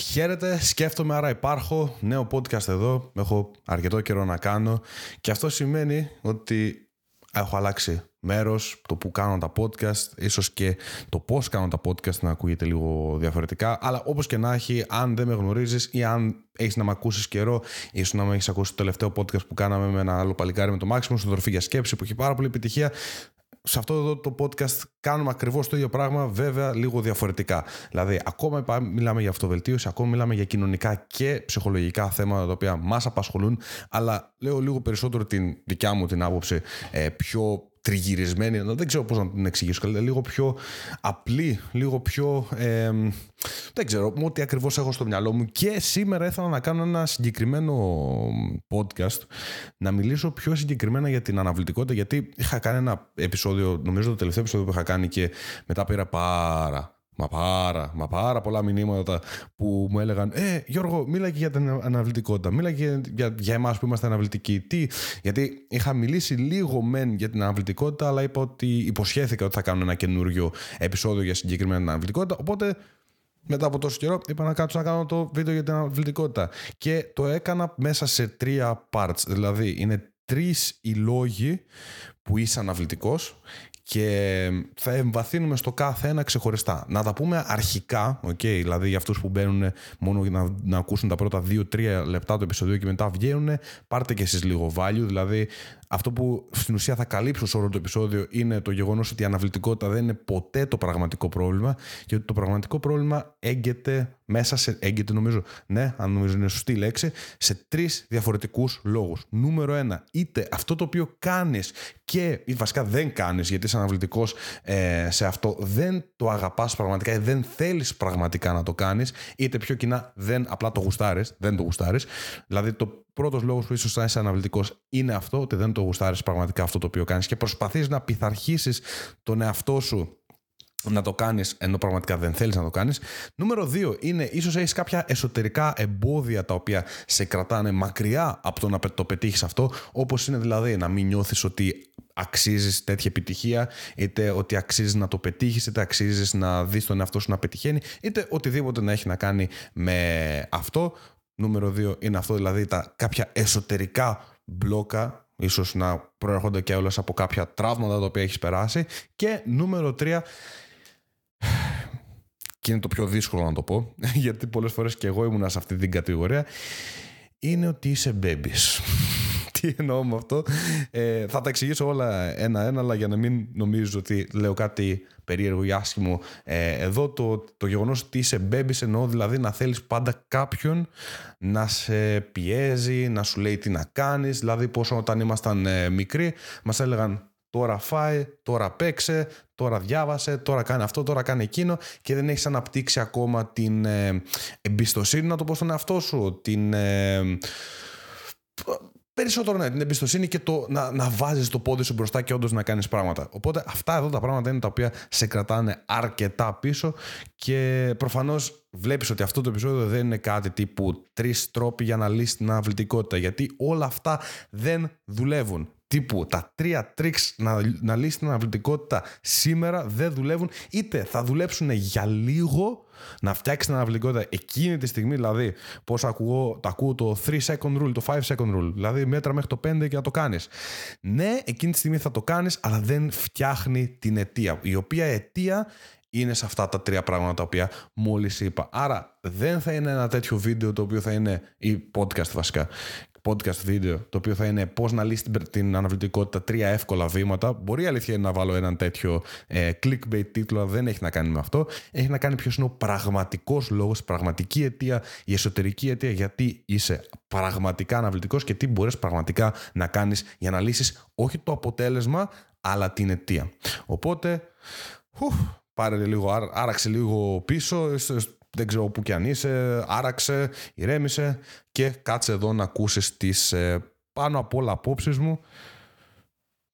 Χαίρετε, σκέφτομαι άρα υπάρχω, νέο podcast εδώ, έχω αρκετό καιρό να κάνω. Και αυτό σημαίνει ότι έχω αλλάξει μέρος, το που κάνω τα podcast, ίσως και το πώς κάνω τα podcast να ακούγεται λίγο διαφορετικά, αλλά όπως και να έχει, αν δεν με γνωρίζεις ή αν έχεις να με ακούσεις καιρό, ίσως να με έχεις ακούσει το τελευταίο podcast που κάναμε με ένα άλλο παλικάρι με το Μάξιμο, στο Δορφή για Σκέψη, που έχει πάρα πολύ επιτυχία, σε αυτό εδώ το podcast κάνουμε ακριβώς το ίδιο πράγμα, βέβαια λίγο διαφορετικά. Δηλαδή, ακόμα μιλάμε για αυτοβελτίωση, ακόμα μιλάμε για κοινωνικά και ψυχολογικά θέματα τα οποία μας απασχολούν, αλλά λέω λίγο περισσότερο την δικιά μου την άποψη, ε, πιο τριγυρισμένη, δεν ξέρω πώς να την εξηγήσω καλύτερα, λίγο πιο απλή, λίγο πιο, ε, δεν ξέρω, ό,τι ακριβώς έχω στο μυαλό μου. Και σήμερα ήθελα να κάνω ένα συγκεκριμένο podcast, να μιλήσω πιο συγκεκριμένα για την αναβλητικότητα, γιατί είχα κάνει ένα επεισόδιο, νομίζω το τελευταίο επεισόδιο που είχα κάνει και μετά πήρα πάρα Μα πάρα, μα πάρα πολλά μηνύματα που μου έλεγαν Ε, Γιώργο, μίλα και για την αναβλητικότητα. Μίλα και για, για εμάς που είμαστε αναβλητικοί. Τι, γιατί είχα μιλήσει λίγο μεν για την αναβλητικότητα, αλλά είπα ότι υποσχέθηκα ότι θα κάνω ένα καινούριο επεισόδιο για συγκεκριμένη αναβλητικότητα. Οπότε μετά από τόσο καιρό είπα να κάτσω να κάνω το βίντεο για την αναβλητικότητα. Και το έκανα μέσα σε τρία parts. Δηλαδή είναι τρεις οι λόγοι που είσαι αναβλητικός και θα εμβαθύνουμε στο κάθε ένα ξεχωριστά. Να τα πούμε αρχικά, okay, δηλαδή για αυτούς που μπαίνουν μόνο να, να ακούσουν τα πρώτα 2-3 λεπτά του επεισοδίου και μετά βγαίνουν, πάρτε και εσείς λίγο value, δηλαδή αυτό που στην ουσία θα καλύψω σε όλο το επεισόδιο είναι το γεγονός ότι η αναβλητικότητα δεν είναι ποτέ το πραγματικό πρόβλημα και ότι το πραγματικό πρόβλημα έγκυται μέσα σε, έγκυται νομίζω, ναι, αν νομίζω είναι σωστή λέξη, σε τρεις διαφορετικούς λόγους. Νούμερο ένα, είτε αυτό το οποίο κάνεις και ή βασικά δεν κάνεις γιατί είσαι αναβλητικός ε, σε αυτό, δεν το αγαπάς πραγματικά ή δεν θέλεις πραγματικά να το κάνεις, είτε πιο κοινά δεν απλά το γουστάρεις, δεν το γουστάρεις. Δηλαδή το πρώτος λόγος που ίσως θα είσαι αναβλητικός είναι αυτό, ότι δεν το γουστάρεις πραγματικά αυτό το οποίο κάνεις και προσπαθείς να πειθαρχήσεις τον εαυτό σου να το κάνεις ενώ πραγματικά δεν θέλεις να το κάνεις. Νούμερο 2 είναι ίσως έχεις κάποια εσωτερικά εμπόδια τα οποία σε κρατάνε μακριά από το να το πετύχεις αυτό, όπως είναι δηλαδή να μην νιώθεις ότι αξίζεις τέτοια επιτυχία, είτε ότι αξίζεις να το πετύχεις, είτε αξίζεις να δεις τον εαυτό σου να πετυχαίνει, είτε οτιδήποτε να έχει να κάνει με αυτό. Νούμερο 2 είναι αυτό, δηλαδή τα κάποια εσωτερικά μπλόκα, ίσως να προέρχονται και όλες από κάποια τραύματα τα οποία έχεις περάσει. Και νούμερο 3 και είναι το πιο δύσκολο να το πω, γιατί πολλές φορές και εγώ ήμουν σε αυτή την κατηγορία, είναι ότι είσαι babies. Τι εννοώ με αυτό. Ε, θα τα εξηγήσω όλα ένα-ένα, αλλά για να μην νομίζω ότι λέω κάτι περίεργο ή άσχημο. Ε, εδώ το, το γεγονός ότι είσαι μπέμπι εννοώ δηλαδή να θέλεις πάντα κάποιον να σε πιέζει, να σου λέει τι να κάνεις. Δηλαδή, πόσο όταν ήμασταν ε, μικροί, μας έλεγαν Τώρα φάει, τώρα παίξε, τώρα διάβασε, τώρα κάνει αυτό, τώρα κάνει εκείνο και δεν έχεις αναπτύξει ακόμα την ε, εμπιστοσύνη, να το πω στον εαυτό σου, την... Ε, περισσότερο ναι, την εμπιστοσύνη και το να, να βάζεις το πόδι σου μπροστά και όντως να κάνεις πράγματα. Οπότε αυτά εδώ τα πράγματα είναι τα οποία σε κρατάνε αρκετά πίσω και προφανώς βλέπεις ότι αυτό το επεισόδιο δεν είναι κάτι τύπου τρεις τρόποι για να λύσεις την αυλητικότητα γιατί όλα αυτά δεν δουλεύουν τύπου τα τρία τρίξ να, να λύσει την αναβλητικότητα σήμερα δεν δουλεύουν είτε θα δουλέψουν για λίγο να φτιάξει την αναβλητικότητα εκείνη τη στιγμή δηλαδή πώς ακούω, το ακούω το 3 second rule, το 5 second rule δηλαδή μέτρα μέχρι το 5 και να το κάνεις ναι εκείνη τη στιγμή θα το κάνεις αλλά δεν φτιάχνει την αιτία η οποία αιτία είναι σε αυτά τα τρία πράγματα τα οποία μόλις είπα. Άρα δεν θα είναι ένα τέτοιο βίντεο το οποίο θα είναι, ή podcast βασικά, podcast βίντεο, το οποίο θα είναι πώς να λύσεις την αναβλητικότητα τρία εύκολα βήματα. Μπορεί αλήθεια να βάλω έναν τέτοιο ε, clickbait τίτλο, δεν έχει να κάνει με αυτό. Έχει να κάνει ποιος είναι ο πραγματικός λόγος, η πραγματική αιτία, η εσωτερική αιτία, γιατί είσαι πραγματικά αναβλητικός και τι μπορείς πραγματικά να κάνεις για να λύσεις όχι το αποτέλεσμα, αλλά την αιτία. Οπότε, πάρε λίγο, άραξε λίγο πίσω, δεν ξέρω που κι αν είσαι, άραξε, ηρέμησε και κάτσε εδώ να ακούσεις τις ε, πάνω απ' όλα απόψεις μου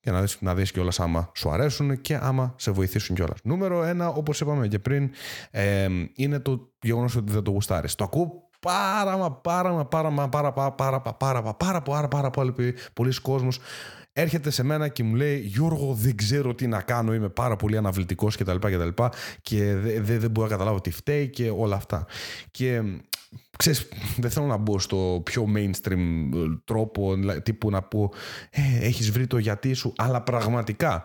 και να δεις, να δεις κιόλας άμα σου αρέσουν και άμα σε βοηθήσουν κιόλας. Νούμερο ένα, όπως είπαμε και πριν, ε, είναι το γεγονός ότι δεν το γουστάρεις. Το ακούω πάρα μα πάρα μα πάρα μα πάρα πάρα πάρα πάρα πάρα πάρα πάρα πάρα πάρα πολλοί κόσμος έρχεται σε μένα και μου λέει Γιώργο δεν ξέρω τι να κάνω, είμαι πάρα πολύ αναβλητικός κτλ. Και, και δεν, δεν μπορώ να καταλάβω τι φταίει και όλα αυτά. Και ξέρεις, δεν θέλω να μπω στο πιο mainstream τρόπο, τύπου να πω ε, έχεις βρει το γιατί σου, αλλά πραγματικά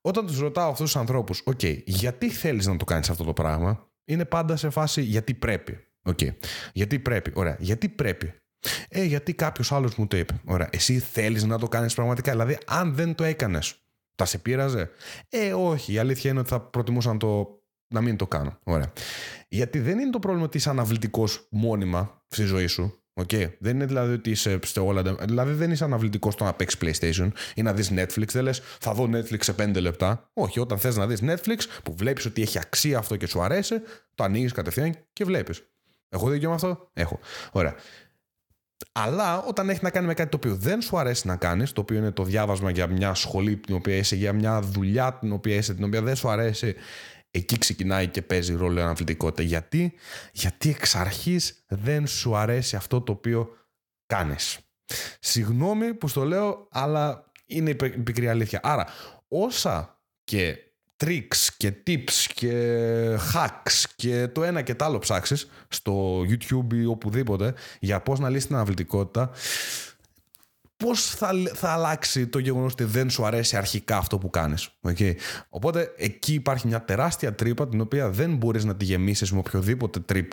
όταν τους ρωτάω αυτούς τους ανθρώπους, ok, okay, γιατί θέλεις να το κάνεις αυτό το πράγμα, είναι πάντα σε φάση γιατί πρέπει. Okay. Γιατί πρέπει, ωραία, γιατί πρέπει. Ε, γιατί κάποιος άλλος μου το είπε. Ωραία. Εσύ θέλεις να το κάνεις πραγματικά. Δηλαδή, αν δεν το έκανες, θα σε πείραζε; Ε, όχι. Η αλήθεια είναι ότι θα προτιμούσα να, το, να μην το κάνω. Ωραία. Γιατί δεν είναι το πρόβλημα ότι είσαι αναβλητικός μόνιμα στη ζωή σου. Okay. Δεν είναι δηλαδή ότι είσαι στο όλα. Δηλαδή δεν είσαι αναβλητικός στο να παίξεις PlayStation ή να δεις Netflix. Δεν λες, θα δω Netflix σε 5 λεπτά. Όχι, όταν θες να δεις Netflix που βλέπεις ότι έχει αξία αυτό και σου αρέσει, το ανοίγεις κατευθείαν και βλέπεις. Έχω δίκιο με αυτό; Έχω. Ωραία. Αλλά όταν έχει να κάνει με κάτι το οποίο δεν σου αρέσει να κάνεις, το οποίο είναι το διάβασμα για μια σχολή την οποία είσαι, για μια δουλειά την οποία είσαι, την οποία δεν σου αρέσει, εκεί ξεκινάει και παίζει ρόλο η αναβλητικότητα. Γιατί, Γιατί εξ αρχής δεν σου αρέσει αυτό το οποίο κάνεις. Συγγνώμη που στο λέω, αλλά είναι η πικρή αλήθεια. Άρα, όσα και tricks και tips και hacks και το ένα και το άλλο ψάξεις στο YouTube ή οπουδήποτε για πώς να λύσεις την αναβλητικότητα πώς θα, θα αλλάξει το γεγονός ότι δεν σου αρέσει αρχικά αυτό που κάνεις. Okay. Οπότε εκεί υπάρχει μια τεράστια τρύπα την οποία δεν μπορείς να τη γεμίσεις με οποιοδήποτε trip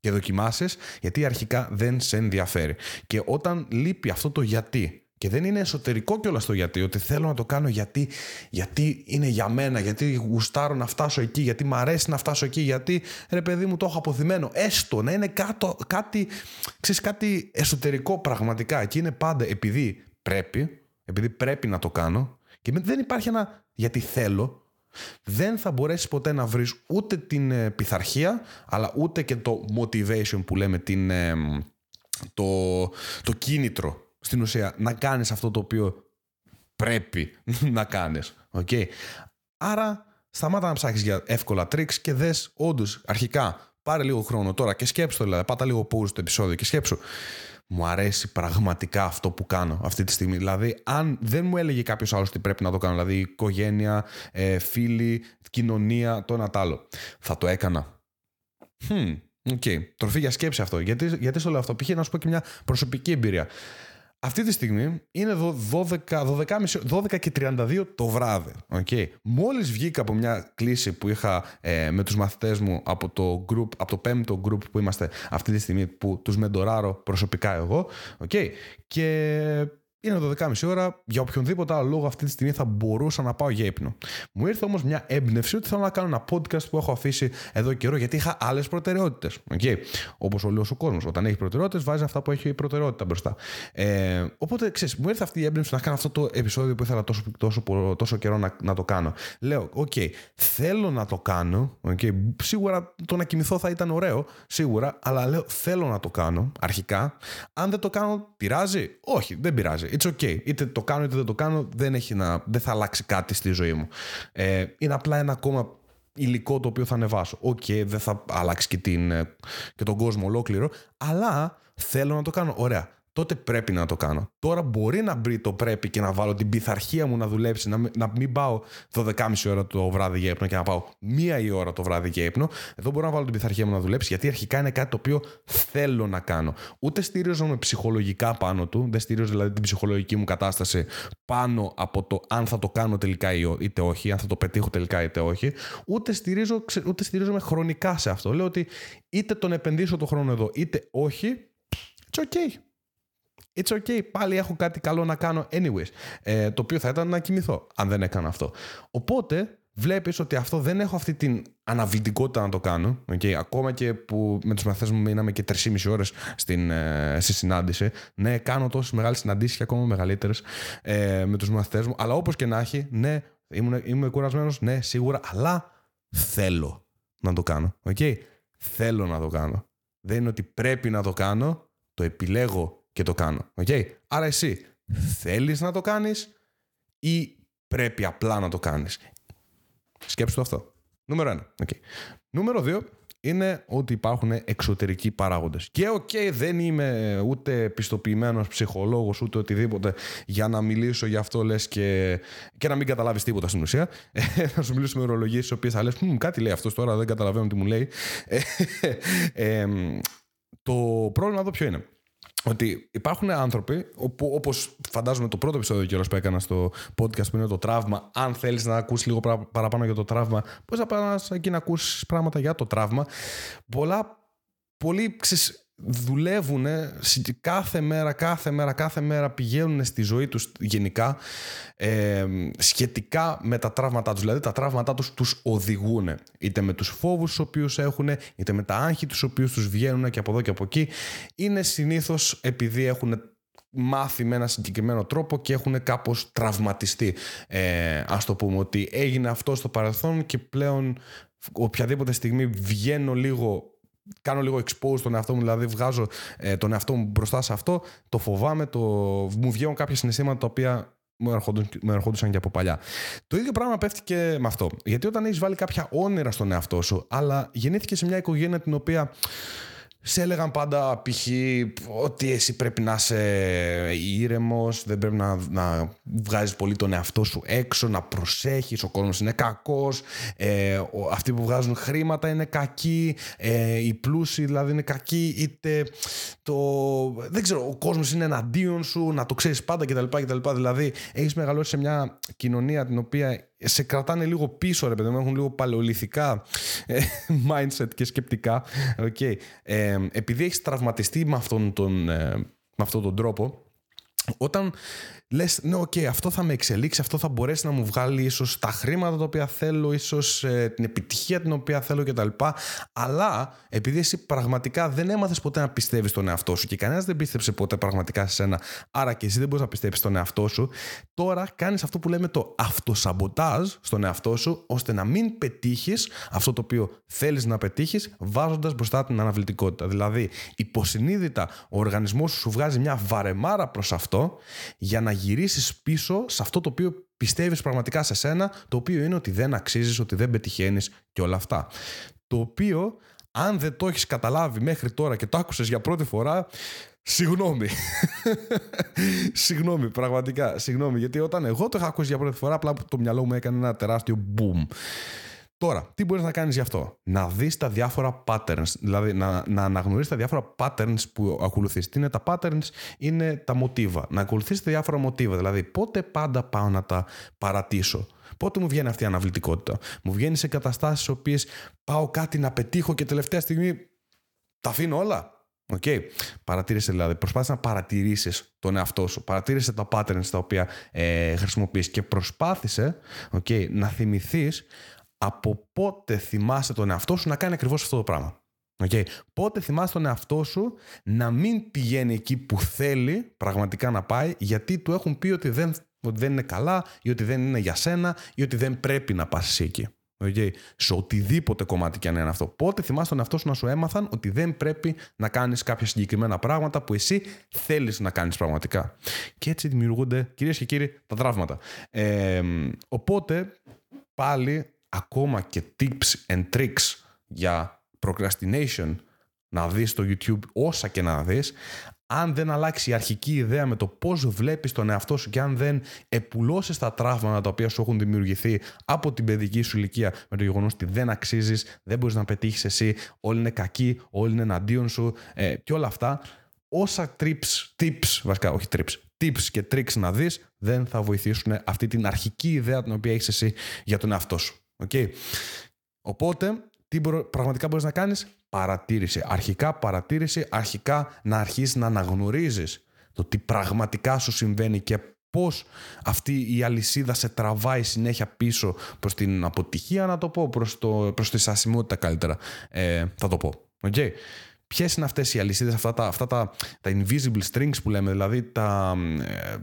και δοκιμάσεις γιατί αρχικά δεν σε ενδιαφέρει. Και όταν λείπει αυτό το γιατί και δεν είναι εσωτερικό κιόλας το γιατί, ότι θέλω να το κάνω γιατί, γιατί είναι για μένα, γιατί γουστάρω να φτάσω εκεί, γιατί μ' αρέσει να φτάσω εκεί, γιατί ρε παιδί μου το έχω αποθυμένο. Έστω να είναι κάτω, κάτι, ξέρεις, κάτι εσωτερικό πραγματικά. Και είναι πάντα επειδή πρέπει, επειδή πρέπει να το κάνω και δεν υπάρχει ένα γιατί θέλω, δεν θα μπορέσεις ποτέ να βρεις ούτε την ε, πειθαρχία, αλλά ούτε και το motivation που λέμε, την, ε, το, το κίνητρο στην ουσία να κάνεις αυτό το οποίο πρέπει να κάνεις. Okay. Άρα σταμάτα να ψάχνεις για εύκολα tricks και δες όντως αρχικά πάρε λίγο χρόνο τώρα και σκέψου το δηλαδή, πάτα λίγο pause το επεισόδιο και σκέψου μου αρέσει πραγματικά αυτό που κάνω αυτή τη στιγμή. Δηλαδή, αν δεν μου έλεγε κάποιος άλλος τι πρέπει να το κάνω, δηλαδή οικογένεια, ε, φίλοι, κοινωνία, το ένα το άλλο, θα το έκανα. Hm, okay. Τροφή για σκέψη αυτό. Γιατί, γιατί στο λέω αυτό, π.χ. να σου πω και μια προσωπική εμπειρία. Αυτή τη στιγμή είναι 12, 12, 12 και 32 το βράδυ. Okay. Μόλις βγήκα από μια κλίση που είχα ε, με τους μαθητές μου από το, group, από το πέμπτο group που είμαστε αυτή τη στιγμή που τους μεντοράρω προσωπικά εγώ okay. και είναι 12.30 ώρα. Για οποιονδήποτε άλλο λόγο αυτή τη στιγμή θα μπορούσα να πάω για ύπνο. Μου ήρθε όμως μια έμπνευση ότι θέλω να κάνω ένα podcast που έχω αφήσει εδώ καιρό γιατί είχα άλλες προτεραιότητες. Okay. Όπως ο ο κόσμος. Όταν έχει προτεραιότητες, βάζει αυτά που έχει η προτεραιότητα μπροστά. Ε, οπότε ξέρεις, μου ήρθε αυτή η έμπνευση να κάνω αυτό το επεισόδιο που ήθελα τόσο, τόσο, τόσο καιρό να, να το κάνω. Λέω, ok, okay, θέλω να το κάνω. Okay. Σίγουρα το να κοιμηθώ θα ήταν ωραίο, σίγουρα, αλλά λέω θέλω να το κάνω αρχικά. Αν δεν το κάνω, πειράζει; Όχι, δεν πειράζει. It's okay. Είτε το κάνω είτε δεν το κάνω, δεν, έχει να, δεν θα αλλάξει κάτι στη ζωή μου. Ε, είναι απλά ένα ακόμα υλικό το οποίο θα ανεβάσω. Ok, okay, δεν θα αλλάξει και, την, ε, και τον κόσμο ολόκληρο, αλλά θέλω να το κάνω. Ωραία τότε πρέπει να το κάνω. Τώρα μπορεί να μπει το πρέπει και να βάλω την πειθαρχία μου να δουλέψει, να, να μην πάω 12.30 ώρα το βράδυ για ύπνο και να πάω μία η ώρα το βράδυ για ύπνο. Εδώ μπορώ να βάλω την πειθαρχία μου να δουλέψει, γιατί αρχικά είναι κάτι το οποίο θέλω να κάνω. Ούτε στηρίζομαι ψυχολογικά πάνω του, δεν στηρίζω δηλαδή την ψυχολογική μου κατάσταση πάνω από το αν θα το κάνω τελικά είτε όχι, αν θα το πετύχω τελικά είτε όχι, ούτε, στηρίζω, ούτε στηρίζομαι χρονικά σε αυτό. Λέω ότι είτε τον επενδύσω το χρόνο εδώ, είτε όχι, it's okay. It's okay, πάλι έχω κάτι καλό να κάνω anyways. Ε, το οποίο θα ήταν να κοιμηθώ, αν δεν έκανα αυτό. Οπότε βλέπεις ότι αυτό δεν έχω αυτή την αναβλητικότητα να το κάνω. Okay. Ακόμα και που με τους μαθητές μου μείναμε και 3,5 ώρες ε, στη συνάντηση. Ναι, κάνω τόσες μεγάλες συναντήσεις και ακόμα μεγαλύτερες ε, με τους μαθητές μου. Αλλά όπως και να έχει, ναι, είμαι, είμαι κουρασμένος, ναι, σίγουρα, αλλά θέλω να το κάνω. Okay. Θέλω να το κάνω. Δεν είναι ότι πρέπει να το κάνω, το επιλέγω και το κάνω. Okay? Άρα εσύ θέλεις να το κάνεις ή πρέπει απλά να το κάνεις. Σκέψου το αυτό. Νούμερο ένα. Okay. Νούμερο δύο είναι ότι υπάρχουν εξωτερικοί παράγοντες. Και ok, okay, δεν είμαι ούτε πιστοποιημένος ψυχολόγος, ούτε οτιδήποτε για να μιλήσω για αυτό λες και, και να μην καταλάβεις τίποτα στην ουσία. να σου μιλήσω με ορολογίες τις οποίες θα λες, κάτι λέει αυτός τώρα, δεν καταλαβαίνω τι μου λέει. ε, Το πρόβλημα εδώ ποιο είναι. Ότι υπάρχουν άνθρωποι, όπου, όπως φαντάζομαι το πρώτο επεισόδιο κιόλας που έκανα στο podcast που είναι το τραύμα. Αν θέλεις να ακούσεις λίγο παραπάνω για το τραύμα, μπορείς να πας εκεί να ακούσεις πράγματα για το τραύμα. Πολλά, πολύ δουλεύουν κάθε μέρα, κάθε μέρα, κάθε μέρα πηγαίνουν στη ζωή τους γενικά ε, σχετικά με τα τραύματά τους. Δηλαδή τα τραύματά τους τους οδηγούν είτε με τους φόβους τους οποίους έχουν είτε με τα άγχη τους οποίους τους βγαίνουν και από εδώ και από εκεί. Είναι συνήθως επειδή έχουν μάθει με ένα συγκεκριμένο τρόπο και έχουν κάπως τραυματιστεί. Ε, ας το πούμε ότι έγινε αυτό στο παρελθόν και πλέον οποιαδήποτε στιγμή βγαίνω λίγο κάνω λίγο expose τον εαυτό μου, δηλαδή βγάζω ε, τον εαυτό μου μπροστά σε αυτό, το φοβάμαι, το... μου βγαίνουν κάποια συναισθήματα τα οποία μου ερχόντουσαν και από παλιά. Το ίδιο πράγμα πέφτει και με αυτό. Γιατί όταν έχεις βάλει κάποια όνειρα στον εαυτό σου, αλλά γεννήθηκε σε μια οικογένεια την οποία σε έλεγαν πάντα π.χ. ότι εσύ πρέπει να είσαι ήρεμος, δεν πρέπει να, να βγάζεις πολύ τον εαυτό σου έξω, να προσέχεις, ο κόσμος είναι κακός, ε, αυτοί που βγάζουν χρήματα είναι κακοί, ε, οι πλούσιοι δηλαδή είναι κακοί, είτε το, δεν ξέρω, ο κόσμος είναι εναντίον σου, να το ξέρεις πάντα κτλ. κτλ. Δηλαδή έχεις μεγαλώσει σε μια κοινωνία την οποία σε κρατάνε λίγο πίσω, ρε παιδί μου, έχουν λίγο παλαιοληθικά ε, mindset και σκεπτικά. Okay. Ε, επειδή έχεις τραυματιστεί με αυτόν τον, ε, με αυτόν τον τρόπο, όταν λες, ναι, οκ, αυτό θα με εξελίξει, αυτό θα μπορέσει να μου βγάλει ίσως τα χρήματα τα οποία θέλω, ίσως ε, την επιτυχία την οποία θέλω κτλ. Αλλά επειδή εσύ πραγματικά δεν έμαθες ποτέ να πιστεύεις στον εαυτό σου και κανένας δεν πίστεψε ποτέ πραγματικά σε σένα, άρα και εσύ δεν μπορείς να πιστέψεις στον εαυτό σου, τώρα κάνεις αυτό που λέμε το αυτοσαμποτάζ στον εαυτό σου, ώστε να μην πετύχεις αυτό το οποίο θέλεις να πετύχεις, βάζοντας μπροστά την αναβλητικότητα. Δηλαδή, υποσυνείδητα ο οργανισμός σου σου βγάζει μια βαρεμάρα προς αυτό για να γυρίσεις πίσω σε αυτό το οποίο πιστεύεις πραγματικά σε σένα, το οποίο είναι ότι δεν αξίζεις, ότι δεν πετυχαίνεις και όλα αυτά. Το οποίο, αν δεν το έχεις καταλάβει μέχρι τώρα και το άκουσες για πρώτη φορά, Συγγνώμη. συγγνώμη, πραγματικά. Συγγνώμη, γιατί όταν εγώ το είχα ακούσει για πρώτη φορά, απλά το μυαλό μου έκανε ένα τεράστιο boom. Τώρα, τι μπορείς να κάνεις γι' αυτό; Να δεις τα διάφορα patterns, δηλαδή να, να αναγνωρίσεις τα διάφορα patterns που ακολουθείς. Τι είναι τα patterns, είναι τα μοτίβα. Να ακολουθήσει τα διάφορα μοτίβα. Δηλαδή, πότε πάντα πάω να τα παρατήσω; Πότε μου βγαίνει αυτή η αναβλητικότητα; Μου βγαίνεις σε καταστάσεις στις οποίες πάω κάτι να πετύχω και τελευταία στιγμή τα αφήνω όλα; Okay. Παρατήρησε δηλαδή, προσπάθησες να παρατηρήσεις τον εαυτό σου. Παρατήρησε τα patterns τα οποία ε, χρησιμοποιείς και προσπάθησε okay, να θυμηθείς από πότε θυμάσαι τον εαυτό σου να κάνει ακριβώς αυτό το πράγμα. Okay. Πότε θυμάσαι τον εαυτό σου να μην πηγαίνει εκεί που θέλει πραγματικά να πάει γιατί του έχουν πει ότι δεν, ότι δεν είναι καλά ή ότι δεν είναι για σένα ή ότι δεν πρέπει να πας εσύ εκεί. Okay. Σε οτιδήποτε κομμάτι και αν είναι αυτό. Πότε θυμάσαι τον εαυτό σου να σου έμαθαν ότι δεν πρέπει να κάνεις κάποια συγκεκριμένα πράγματα που εσύ θέλεις να κάνεις πραγματικά. Και έτσι δημιουργούνται, κυρίες και κύριοι, τα τραύματα. Ε, οπότε, πάλι ακόμα και tips and tricks για procrastination να δεις στο YouTube όσα και να δεις αν δεν αλλάξει η αρχική ιδέα με το πώς βλέπεις τον εαυτό σου και αν δεν επουλώσεις τα τραύματα τα οποία σου έχουν δημιουργηθεί από την παιδική σου ηλικία με το γεγονός ότι δεν αξίζεις, δεν μπορείς να πετύχεις εσύ, όλοι είναι κακοί, όλοι είναι εναντίον σου ε, και όλα αυτά όσα trips, tips, βασικά όχι trips, tips και tricks να δεις δεν θα βοηθήσουν αυτή την αρχική ιδέα την οποία έχεις εσύ για τον εαυτό σου. Okay. Οπότε, τι πραγματικά μπορείς να κάνεις, παρατήρηση. Αρχικά παρατήρηση, αρχικά να αρχίσεις να αναγνωρίζεις το τι πραγματικά σου συμβαίνει και πώς αυτή η αλυσίδα σε τραβάει συνέχεια πίσω προς την αποτυχία, να το πω, προς, το, προς τη σασιμότητα καλύτερα, ε, θα το πω. Okay. Ποιες είναι αυτές οι αλυσίδες, αυτά, τα, αυτά τα, τα invisible strings που λέμε, δηλαδή τα, ε,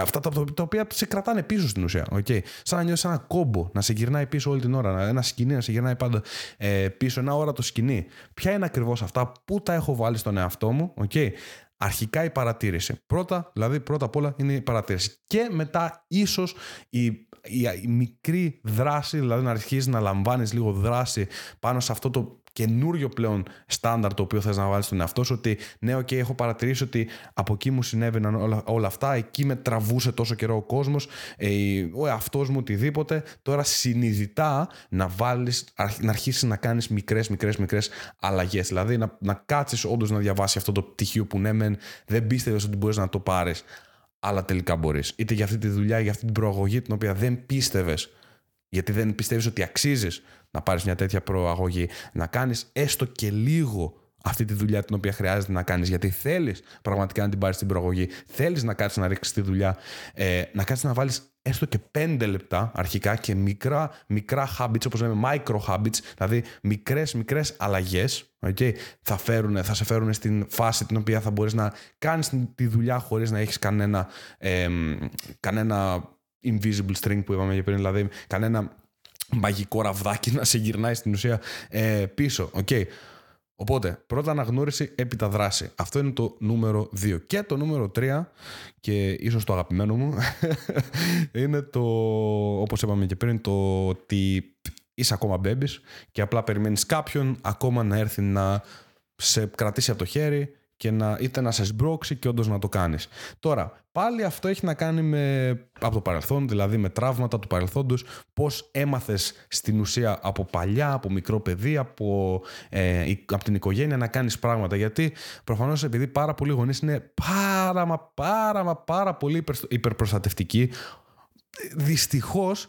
αυτά τα, τα οποία σε κρατάνε πίσω στην ουσία. Okay. Σαν να νιώσει ένα κόμπο, να σε γυρνάει πίσω όλη την ώρα, ένα σκηνή να σε γυρνάει πάντα ε, πίσω, ένα ώρα το σκηνή. Ποια είναι ακριβώς αυτά, πού τα έχω βάλει στον εαυτό μου, okay. Αρχικά η παρατήρηση. Πρώτα, δηλαδή πρώτα απ' όλα είναι η παρατήρηση. Και μετά ίσως η, η, η, μικρή δράση, δηλαδή να αρχίσει να λαμβάνεις λίγο δράση πάνω σε αυτό το καινούριο πλέον στάνταρ το οποίο θες να βάλεις στον εαυτό σου ότι ναι, okay, έχω παρατηρήσει ότι από εκεί μου συνέβαιναν όλα, όλα αυτά, εκεί με τραβούσε τόσο καιρό ο κόσμος, ε, ο εαυτός μου οτιδήποτε, τώρα συνειδητά να βάλεις, να αρχίσεις να κάνεις μικρές, μικρές, μικρές αλλαγές, δηλαδή να, να κάτσεις όντως να διαβάσει αυτό το πτυχίο που ναι, μεν, δεν πίστευες ότι μπορείς να το πάρεις, αλλά τελικά μπορείς. Είτε για αυτή τη δουλειά, για αυτή την προαγωγή την οποία δεν πίστευες γιατί δεν πιστεύεις ότι αξίζεις να πάρεις μια τέτοια προαγωγή, να κάνεις έστω και λίγο αυτή τη δουλειά την οποία χρειάζεται να κάνεις. Γιατί θέλεις πραγματικά να την πάρεις στην προαγωγή θέλεις να κάτσεις να ρίξεις τη δουλειά ε, να κάτσεις να βάλεις έστω και πέντε λεπτά αρχικά και μικρά, μικρά habits όπως λέμε micro habits δηλαδή μικρές μικρές αλλαγές okay, θα, φέρουν, θα σε φέρουν στην φάση την οποία θα μπορείς να κάνεις τη δουλειά χωρίς να έχεις κανένα, ε, κανένα invisible string που είπαμε πριν, δηλαδή κανένα μαγικό ραβδάκι να σε γυρνάει στην ουσία ε, πίσω. Okay. Οπότε, πρώτα αναγνώριση, έπειτα δράση. Αυτό είναι το νούμερο 2. Και το νούμερο 3, και ίσως το αγαπημένο μου, είναι το, όπως είπαμε και πριν, το ότι είσαι ακόμα babies και απλά περιμένεις κάποιον ακόμα να έρθει να σε κρατήσει από το χέρι και να, είτε να σε σμπρώξει και όντως να το κάνεις. Τώρα, πάλι αυτό έχει να κάνει με, από το παρελθόν, δηλαδή με τραύματα του παρελθόντος, πώς έμαθες στην ουσία από παλιά, από μικρό παιδί, από, ε, από την οικογένεια να κάνεις πράγματα. Γιατί προφανώς επειδή πάρα πολλοί γονείς είναι πάρα μα πάρα μα πάρα πολύ υπερπροστατευτικοί, δυστυχώς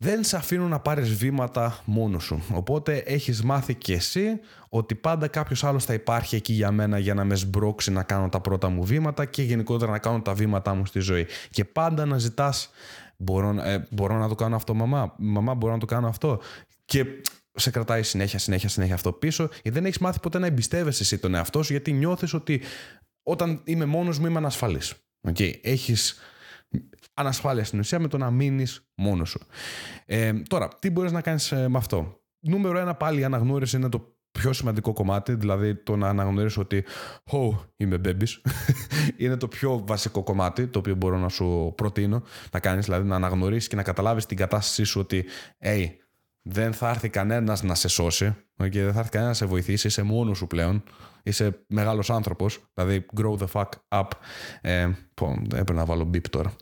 δεν σε αφήνουν να πάρεις βήματα μόνος σου. Οπότε έχεις μάθει και εσύ ότι πάντα κάποιος άλλος θα υπάρχει εκεί για μένα για να με σμπρώξει να κάνω τα πρώτα μου βήματα και γενικότερα να κάνω τα βήματά μου στη ζωή. Και πάντα να ζητάς μπορώ, ε, μπορώ να το κάνω αυτό μαμά, μαμά μπορώ να το κάνω αυτό. Και σε κρατάει συνέχεια, συνέχεια, συνέχεια αυτό πίσω, γιατί δεν έχεις μάθει ποτέ να εμπιστεύεσαι εσύ τον εαυτό σου, γιατί νιώθεις ότι όταν είμαι μόνος μου είμαι ανασφαλής. Okay. Έχεις ανασφάλεια στην ουσία με το να μείνεις μόνος σου. Ε, τώρα, τι μπορείς να κάνεις ε, με αυτό; Νούμερο ένα, πάλι η αναγνώριση είναι το πιο σημαντικό κομμάτι, δηλαδή το να αναγνωρίσω ότι «Oh, είμαι babies». είναι το πιο βασικό κομμάτι το οποίο μπορώ να σου προτείνω να κάνεις, δηλαδή να αναγνωρίσεις και να καταλάβεις την κατάστασή σου ότι «Hey, δεν θα έρθει κανένας να σε σώσει και δεν θα έρθει κανένας να σε βοηθήσει, είσαι μόνος σου πλέον. Είσαι μεγάλος άνθρωπος, δηλαδή grow the fuck up. Ε, έπρεπε να βάλω beep τώρα.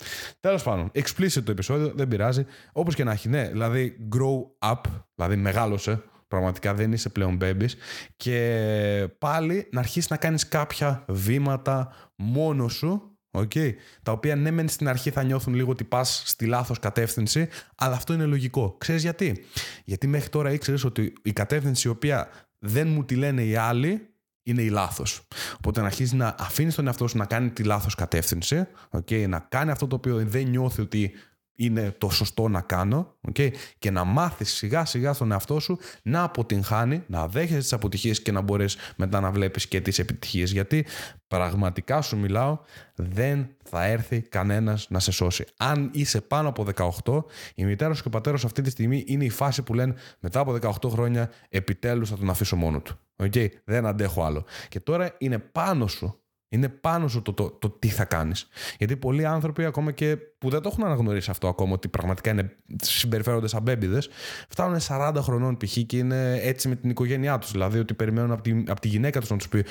Τέλος πάντων, explicit το επεισόδιο, δεν πειράζει. Όπως και να έχει, ναι, δηλαδή grow up, δηλαδή μεγάλωσε. Πραγματικά δεν είσαι πλέον babies. Και πάλι να αρχίσεις να κάνεις κάποια βήματα μόνο σου Okay. Τα οποία ναι, μεν στην αρχή θα νιώθουν λίγο ότι πας στη λάθος κατεύθυνση, αλλά αυτό είναι λογικό. Ξέρεις γιατί; Γιατί μέχρι τώρα ήξερες ότι η κατεύθυνση η οποία δεν μου τη λένε οι άλλοι είναι η λάθος. Οπότε να αρχίζεις να αφήνεις τον εαυτό σου να κάνει τη λάθος κατεύθυνση, okay, να κάνει αυτό το οποίο δεν νιώθει ότι είναι το σωστό να κάνω okay? και να μάθεις σιγά σιγά στον εαυτό σου να αποτυγχάνει, να δέχεσαι τις αποτυχίες και να μπορείς μετά να βλέπεις και τις επιτυχίες γιατί πραγματικά σου μιλάω δεν θα έρθει κανένας να σε σώσει. Αν είσαι πάνω από 18 η μητέρας σου και ο πατέρας αυτή τη στιγμή είναι η φάση που λένε μετά από 18 χρόνια επιτέλους θα τον αφήσω μόνο του. Okay? Δεν αντέχω άλλο. Και τώρα είναι πάνω σου είναι πάνω σου το, το, το, τι θα κάνεις. Γιατί πολλοί άνθρωποι, ακόμα και που δεν το έχουν αναγνωρίσει αυτό ακόμα, ότι πραγματικά είναι, συμπεριφέρονται σαν μπέμπιδες, φτάνουν 40 χρονών π.χ. και είναι έτσι με την οικογένειά τους. Δηλαδή ότι περιμένουν από τη, από τη γυναίκα τους να τους πει: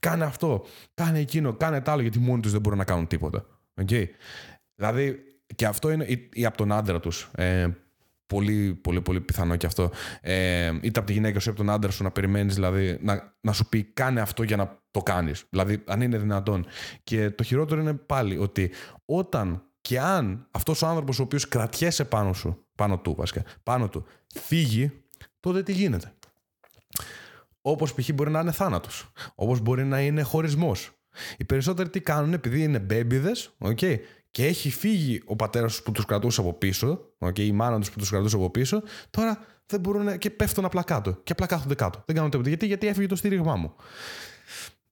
Κάνε αυτό, κάνε εκείνο, κάνε τ' άλλο, γιατί μόνοι τους δεν μπορούν να κάνουν τίποτα. Okay. Δηλαδή, και αυτό είναι ή, ή από τον άντρα τους. Ε, πολύ, πολύ, πολύ πιθανό και αυτό. Ε, είτε από τη γυναίκα σου ή από τον άντρα σου να περιμένεις, δηλαδή να, να σου πει κάνε αυτό για να το κάνεις. Δηλαδή, αν είναι δυνατόν. Και το χειρότερο είναι πάλι ότι όταν και αν αυτός ο άνθρωπος ο οποίος κρατιέσαι πάνω σου, πάνω του βασικά, πάνω του, φύγει, τότε τι γίνεται; Όπως π.χ. μπορεί να είναι θάνατος. Όπως μπορεί να είναι χωρισμός. Οι περισσότεροι τι κάνουν επειδή είναι μπέμπιδες, okay, και έχει φύγει ο πατέρας τους που τους κρατούσε από πίσω, okay, η μάνα τους που τους κρατούσε από πίσω, τώρα δεν μπορούν και πέφτουν απλά κάτω. Και απλά κάθονται κάτω. Δεν κάνουν τίποτα. Γιατί, γιατί έφυγε το στήριγμά μου.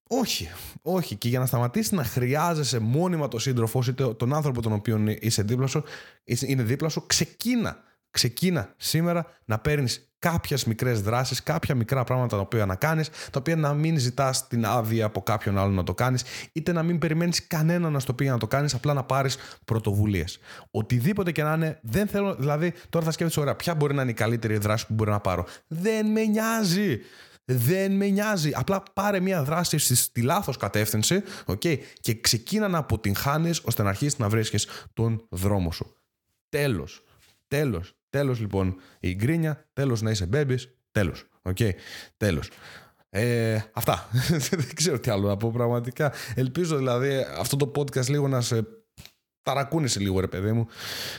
Όχι, όχι. Και για να σταματήσει να χρειάζεσαι μόνιμα τον σύντροφό είτε τον άνθρωπο τον οποίο είσαι δίπλα σου, είναι δίπλα σου, ξεκίνα. Ξεκίνα σήμερα να παίρνεις κάποιες μικρές δράσεις, κάποια μικρά πράγματα τα οποία να κάνεις, τα οποία να μην ζητάς την άδεια από κάποιον άλλον να το κάνεις, είτε να μην περιμένεις κανένα να στο πει να το κάνεις, απλά να πάρεις πρωτοβουλίες. Οτιδήποτε και να είναι, δεν θέλω, δηλαδή τώρα θα σκέφτεσαι, ωραία, ποια μπορεί να είναι η καλύτερη δράση που μπορεί να πάρω. Δεν με νοιάζει. Δεν με νοιάζει. Απλά πάρε μια δράση στη λάθος κατεύθυνση okay, και ξεκίνα να αποτυγχάνεις ώστε να αρχίσεις να βρίσκεις τον δρόμο σου. Τέλος. Τέλος. Τέλος λοιπόν η γκρίνια. Τέλος να είσαι μπέμπι. Τέλος. Ok. Okay. Τέλος. Ε, αυτά. Δεν ξέρω τι άλλο να πω πραγματικά. Ελπίζω δηλαδή αυτό το podcast λίγο να σε ταρακούνησε λίγο ρε παιδί μου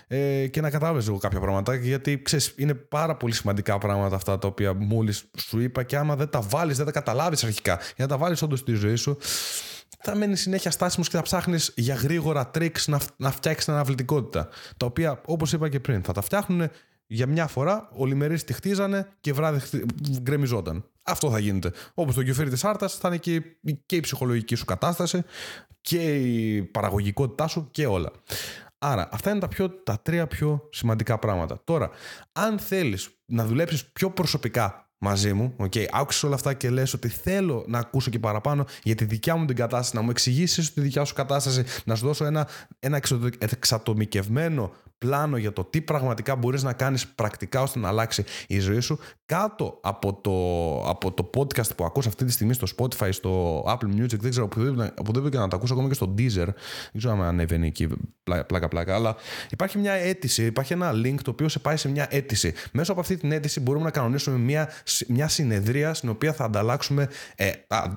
ε, και να καταλάβεις λίγο κάποια πράγματα γιατί ξέρεις είναι πάρα πολύ σημαντικά πράγματα αυτά τα οποία μόλις σου είπα και άμα δεν τα βάλεις, δεν τα καταλάβεις αρχικά για να τα βάλεις όντως στη ζωή σου θα μένει συνέχεια στάσιμος και θα ψάχνεις για γρήγορα τρίξ να, να φτιάξεις αναβλητικότητα. Τα οποία, όπως είπα και πριν, θα τα φτιάχνουν για μια φορά, ολιμερεί τη χτίζανε και βράδυ γκρεμιζόταν. Αυτό θα γίνεται. Όπως το κεφίρι της Άρτας, θα είναι και, και η ψυχολογική σου κατάσταση και η παραγωγικότητά σου και όλα. Άρα, αυτά είναι τα, πιο, τα τρία πιο σημαντικά πράγματα. Τώρα, αν θέλεις να δουλέψεις πιο προσωπικά μαζί μου, okay, άκουσες όλα αυτά και λες ότι θέλω να ακούσω και παραπάνω για τη δικιά μου την κατάσταση, να μου εξηγήσεις τη δικιά σου κατάσταση, να σου δώσω ένα, ένα εξατομικευμένο πλάνο για το τι πραγματικά μπορείς να κάνεις πρακτικά ώστε να αλλάξει η ζωή σου κάτω από το, από το podcast που ακούς αυτή τη στιγμή στο Spotify, στο Apple Music, δεν ξέρω οπουδήποτε, και να το ακούσω ακόμα και στο Deezer, δεν ξέρω αν ανεβαίνει εκεί πλάκα πλάκα, αλλά υπάρχει μια αίτηση, υπάρχει ένα link το οποίο σε πάει σε μια αίτηση. Μέσω από αυτή την αίτηση μπορούμε να κανονίσουμε μια, μια συνεδρία στην οποία θα ανταλλάξουμε ε,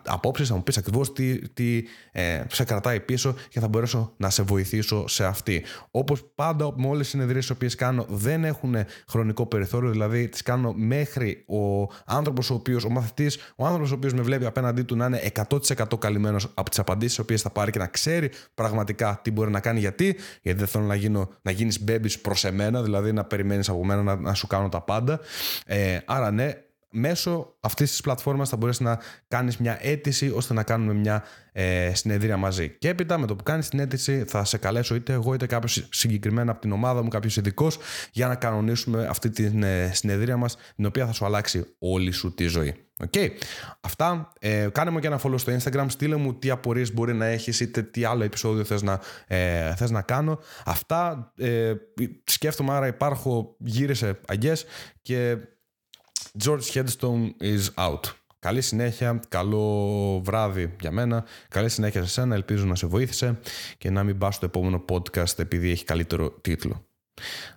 απόψεις, θα μου πεις ακριβώς τι, τι ε, σε κρατάει πίσω και θα μπορέσω να σε βοηθήσω σε αυτή. Όπως πάντα όλες οι συνεδρίες τις οποίες κάνω δεν έχουν χρονικό περιθώριο, δηλαδή τις κάνω μέχρι ο άνθρωπος ο οποίος, ο μαθητής, ο άνθρωπος ο οποίος με βλέπει απέναντί του να είναι 100% καλυμμένος από τις απαντήσεις τις οποίες θα πάρει και να ξέρει πραγματικά τι μπορεί να κάνει. Γιατί, γιατί δεν θέλω να, γίνω, να γίνεις baby προς εμένα, δηλαδή να περιμένεις από μένα να, να σου κάνω τα πάντα. Ε, άρα ναι, μέσω αυτής της πλατφόρμας θα μπορέσεις να κάνεις μια αίτηση ώστε να κάνουμε μια ε, συνεδρία μαζί. Και έπειτα με το που κάνεις την αίτηση θα σε καλέσω είτε εγώ είτε κάποιος συγκεκριμένα από την ομάδα μου, κάποιος ειδικός για να κανονίσουμε αυτή τη ε, συνεδρία μας την οποία θα σου αλλάξει όλη σου τη ζωή. Okay. Αυτά. Ε, κάνε μου και ένα follow στο Instagram. Στείλε μου τι απορίες μπορεί να έχεις είτε τι άλλο επεισόδιο θες να, ε, θες να κάνω. Αυτά. Ε, σκέφτομαι άρα υπάρχω, γύρισε αγκές και George Headstone is out. Καλή συνέχεια, καλό βράδυ για μένα, καλή συνέχεια σε σένα, ελπίζω να σε βοήθησε και να μην πας στο επόμενο podcast επειδή έχει καλύτερο τίτλο.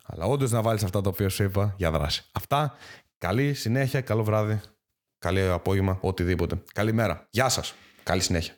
Αλλά όντως να βάλεις αυτά τα οποία σου είπα για δράση. Αυτά, καλή συνέχεια, καλό βράδυ, καλή απόγευμα, οτιδήποτε. Καλημέρα, γεια σας, καλή συνέχεια.